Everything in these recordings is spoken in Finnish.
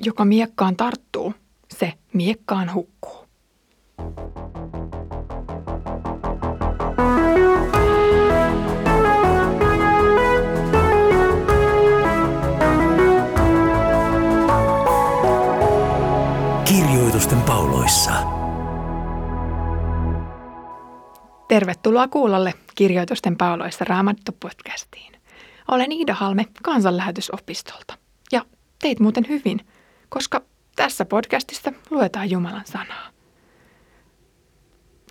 joka miekkaan tarttuu, se miekkaan hukkuu. Kirjoitusten pauloissa. Tervetuloa kuulolle Kirjoitusten pauloissa Raamattu-podcastiin. Olen Iida Halme kansanlähetysopistolta. Ja teit muuten hyvin, koska tässä podcastissa luetaan Jumalan sanaa.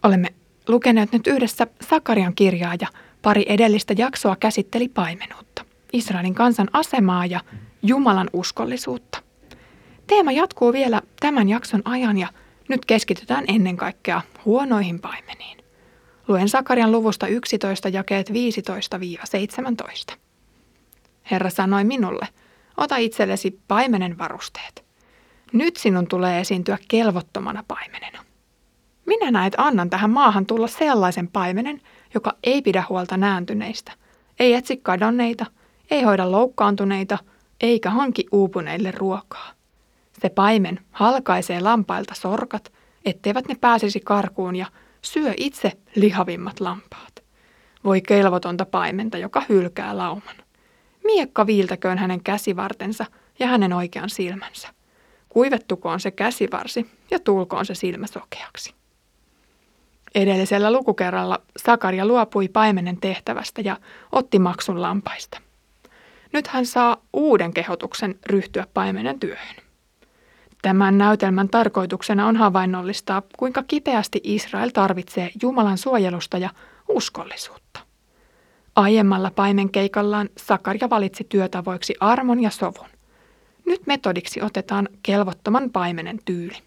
Olemme lukeneet nyt yhdessä Sakarian kirjaa ja pari edellistä jaksoa käsitteli paimenuutta, Israelin kansan asemaa ja Jumalan uskollisuutta. Teema jatkuu vielä tämän jakson ajan ja nyt keskitytään ennen kaikkea huonoihin paimeniin. Luen Sakarian luvusta 11 jakeet 15-17. Herra sanoi minulle, ota itsellesi paimenen varusteet. Nyt sinun tulee esiintyä kelvottomana paimenena. Minä näet annan tähän maahan tulla sellaisen paimenen, joka ei pidä huolta nääntyneistä, ei etsi kadonneita, ei hoida loukkaantuneita, eikä hanki uupuneille ruokaa. Se paimen halkaisee lampailta sorkat, etteivät ne pääsisi karkuun ja syö itse lihavimmat lampaat. Voi kelvotonta paimenta, joka hylkää lauman. Miekka viiltäköön hänen käsivartensa ja hänen oikean silmänsä. Kuivettukoon se käsivarsi ja tulkoon se silmä sokeaksi. Edellisellä lukukerralla Sakaria luopui paimenen tehtävästä ja otti maksun lampaista. Nyt hän saa uuden kehotuksen ryhtyä paimenen työhön. Tämän näytelmän tarkoituksena on havainnollistaa, kuinka kipeästi Israel tarvitsee Jumalan suojelusta ja uskollisuutta. Aiemmalla paimenkeikallaan Sakaria valitsi työtavoiksi armon ja sovun. Nyt metodiksi otetaan kelvottoman paimenen tyyli.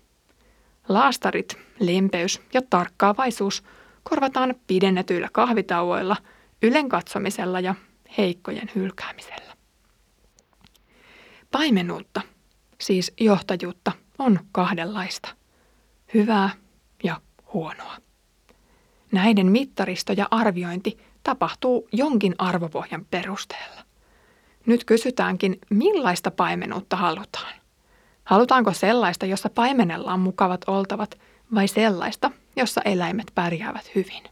Laastarit, lempeys ja tarkkaavaisuus korvataan pidennetyillä kahvitauoilla, ylen katsomisella ja heikkojen hylkäämisellä. Paimenuutta, siis johtajuutta, on kahdenlaista. Hyvää ja huonoa. Näiden mittaristo ja arviointi tapahtuu jonkin arvopohjan perusteella. Nyt kysytäänkin, millaista paimenuutta halutaan. Halutaanko sellaista, jossa paimenella on mukavat oltavat, vai sellaista, jossa eläimet pärjäävät hyvin?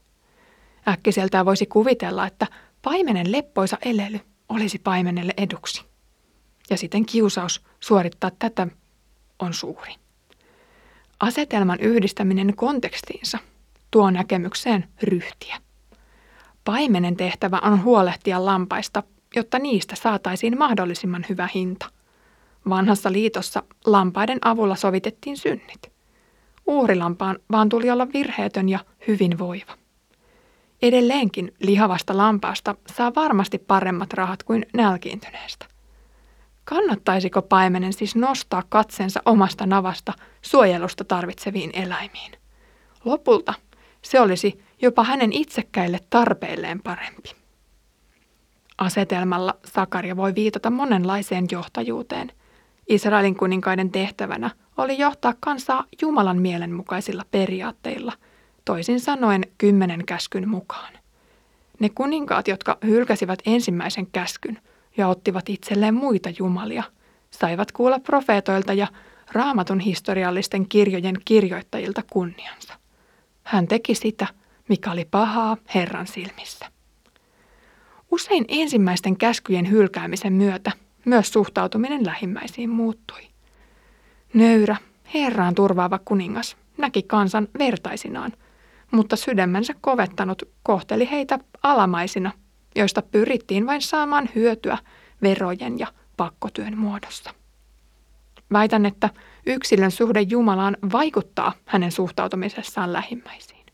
Äkkiseltään voisi kuvitella, että paimenen leppoisa elely olisi paimenelle eduksi. Ja siten kiusaus suorittaa tätä on suuri. Asetelman yhdistäminen kontekstiinsa tuo näkemykseen ryhtiä. Paimenen tehtävä on huolehtia lampaista, jotta niistä saataisiin mahdollisimman hyvä hinta. Vanhassa liitossa lampaiden avulla sovitettiin synnit. Uhrilampaan vaan tuli olla virheetön ja hyvinvoiva. Edelleenkin lihavasta lampaasta saa varmasti paremmat rahat kuin nälkiintyneestä. Kannattaisiko paimenen siis nostaa katsensa omasta navasta suojelusta tarvitseviin eläimiin? Lopulta se olisi jopa hänen itsekkäille tarpeilleen parempi. Asetelmalla Sakaria voi viitata monenlaiseen johtajuuteen. Israelin kuninkaiden tehtävänä oli johtaa kansaa Jumalan mielenmukaisilla periaatteilla, toisin sanoen kymmenen käskyn mukaan. Ne kuninkaat, jotka hylkäsivät ensimmäisen käskyn ja ottivat itselleen muita jumalia, saivat kuulla profeetoilta ja raamatun historiallisten kirjojen kirjoittajilta kunniansa. Hän teki sitä, mikä oli pahaa Herran silmissä. Usein ensimmäisten käskyjen hylkäämisen myötä myös suhtautuminen lähimmäisiin muuttui. Nöyrä, Herraan turvaava kuningas näki kansan vertaisinaan, mutta sydämensä kovettanut kohteli heitä alamaisina, joista pyrittiin vain saamaan hyötyä verojen ja pakkotyön muodossa. Väitän, että yksilön suhde Jumalaan vaikuttaa hänen suhtautumisessaan lähimmäisiin.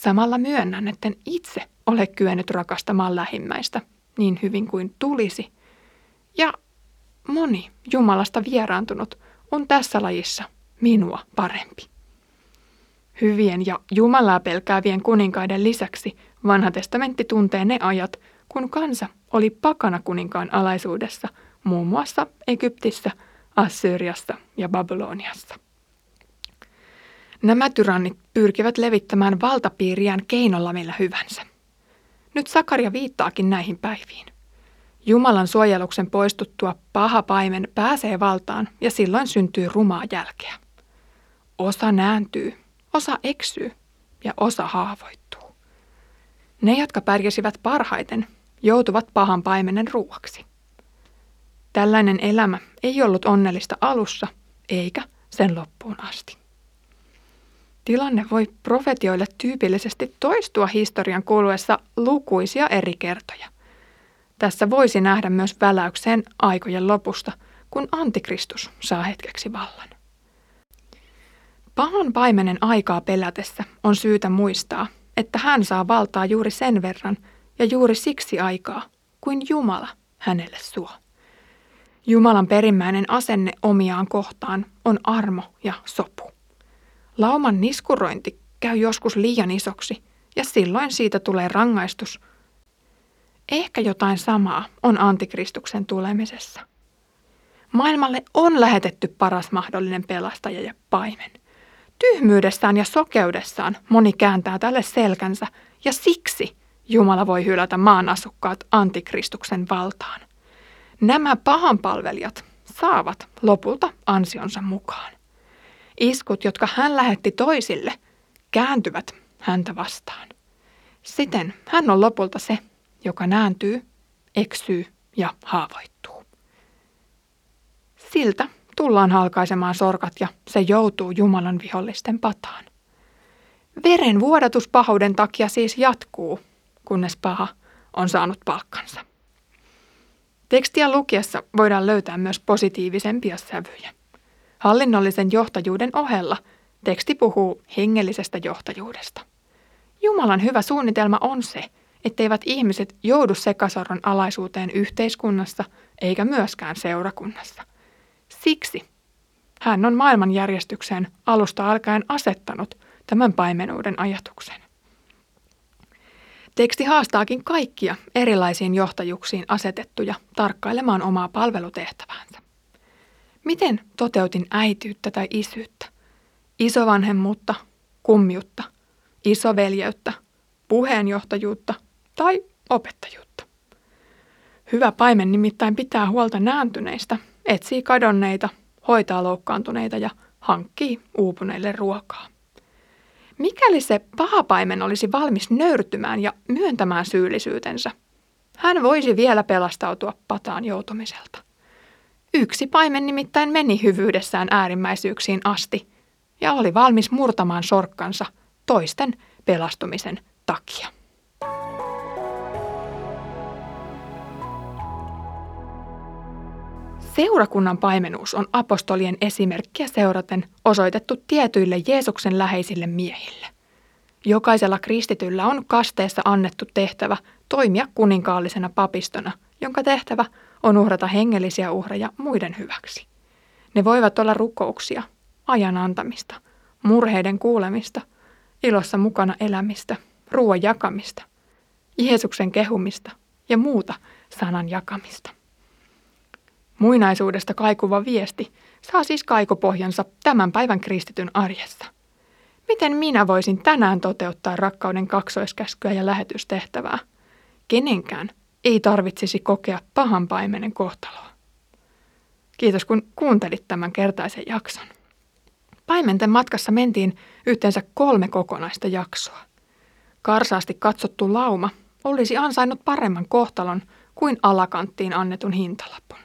Samalla myönnän, että itse ole kyennyt rakastamaan lähimmäistä niin hyvin kuin tulisi. Ja moni Jumalasta vieraantunut on tässä lajissa minua parempi. Hyvien ja Jumalaa pelkäävien kuninkaiden lisäksi vanha testamentti tuntee ne ajat, kun kansa oli pakana kuninkaan alaisuudessa muun muassa Egyptissä, Assyriassa ja Babyloniassa. Nämä tyrannit pyrkivät levittämään valtapiiriään keinolla millä hyvänsä. Nyt Sakaria viittaakin näihin päiviin. Jumalan suojeluksen poistuttua paha paimen pääsee valtaan ja silloin syntyy rumaa jälkeä. Osa nääntyy, osa eksyy ja osa haavoittuu. Ne, jotka pärjäsivät parhaiten, joutuvat pahan paimenen ruuaksi. Tällainen elämä ei ollut onnellista alussa eikä sen loppuun asti. Tilanne voi profetioille tyypillisesti toistua historian kuluessa lukuisia eri kertoja. Tässä voisi nähdä myös väläykseen aikojen lopusta, kun antikristus saa hetkeksi vallan. Pahan paimenen aikaa pelätessä on syytä muistaa, että hän saa valtaa juuri sen verran ja juuri siksi aikaa, kuin Jumala hänelle suo. Jumalan perimmäinen asenne omiaan kohtaan on armo ja sopu. Lauman niskurointi käy joskus liian isoksi ja silloin siitä tulee rangaistus. Ehkä jotain samaa on antikristuksen tulemisessa. Maailmalle on lähetetty paras mahdollinen pelastaja ja paimen. Tyhmyydessään ja sokeudessaan moni kääntää tälle selkänsä ja siksi Jumala voi hylätä maan asukkaat antikristuksen valtaan. Nämä pahanpalvelijat saavat lopulta ansionsa mukaan. Iskut, jotka hän lähetti toisille, kääntyvät häntä vastaan. Siten hän on lopulta se, joka nääntyy, eksyy ja haavoittuu. Siltä tullaan halkaisemaan sorkat ja se joutuu Jumalan vihollisten pataan. Veren vuodatus pahuuden takia siis jatkuu, kunnes paha on saanut palkkansa. Tekstiä lukiessa voidaan löytää myös positiivisempia sävyjä. Hallinnollisen johtajuuden ohella teksti puhuu hengellisestä johtajuudesta. Jumalan hyvä suunnitelma on se, etteivät ihmiset joudu sekasorron alaisuuteen yhteiskunnassa eikä myöskään seurakunnassa. Siksi hän on maailmanjärjestykseen alusta alkaen asettanut tämän paimenuuden ajatuksen. Teksti haastaakin kaikkia erilaisiin johtajuuksiin asetettuja tarkkailemaan omaa palvelutehtäväänsä. Miten toteutin äityyttä tai isyyttä, isovanhemmuutta, kummiutta, isoveljeyttä, puheenjohtajuutta tai opettajuutta? Hyvä paimen nimittäin pitää huolta nääntyneistä, etsii kadonneita, hoitaa loukkaantuneita ja hankkii uupuneille ruokaa. Mikäli se pahapaimen olisi valmis nöyrtymään ja myöntämään syyllisyytensä, hän voisi vielä pelastautua pataan joutumiselta. Yksi paimen nimittäin meni hyvyydessään äärimmäisyyksiin asti ja oli valmis murtamaan sorkkansa toisten pelastumisen takia. Seurakunnan paimenuus on apostolien esimerkkiä seuraten osoitettu tietyille Jeesuksen läheisille miehille. Jokaisella kristityllä on kasteessa annettu tehtävä toimia kuninkaallisena papistona, jonka tehtävä on uhrata hengellisiä uhreja muiden hyväksi. Ne voivat olla rukouksia, ajan antamista, murheiden kuulemista, ilossa mukana elämistä, ruoan jakamista, Jeesuksen kehumista ja muuta sanan jakamista. Muinaisuudesta kaikuva viesti saa siis kaikopohjansa tämän päivän kristityn arjessa. Miten minä voisin tänään toteuttaa rakkauden kaksoiskäskyä ja lähetystehtävää? Kenenkään ei tarvitsisi kokea pahan paimenen kohtaloa. Kiitos kun kuuntelit tämän kertaisen jakson. Paimenten matkassa mentiin yhteensä kolme kokonaista jaksoa. Karsaasti katsottu lauma olisi ansainnut paremman kohtalon kuin alakanttiin annetun hintalapun.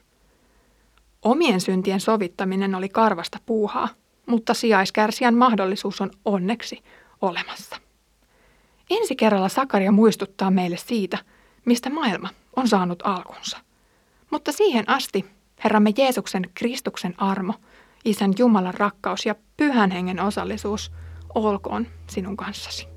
Omien syntien sovittaminen oli karvasta puuhaa, mutta sijaiskärsijän mahdollisuus on onneksi olemassa. Ensi kerralla Sakaria muistuttaa meille siitä, mistä maailma on saanut alkunsa. Mutta siihen asti Herramme Jeesuksen Kristuksen armo, Isän Jumalan rakkaus ja Pyhän Hengen osallisuus olkoon sinun kanssasi.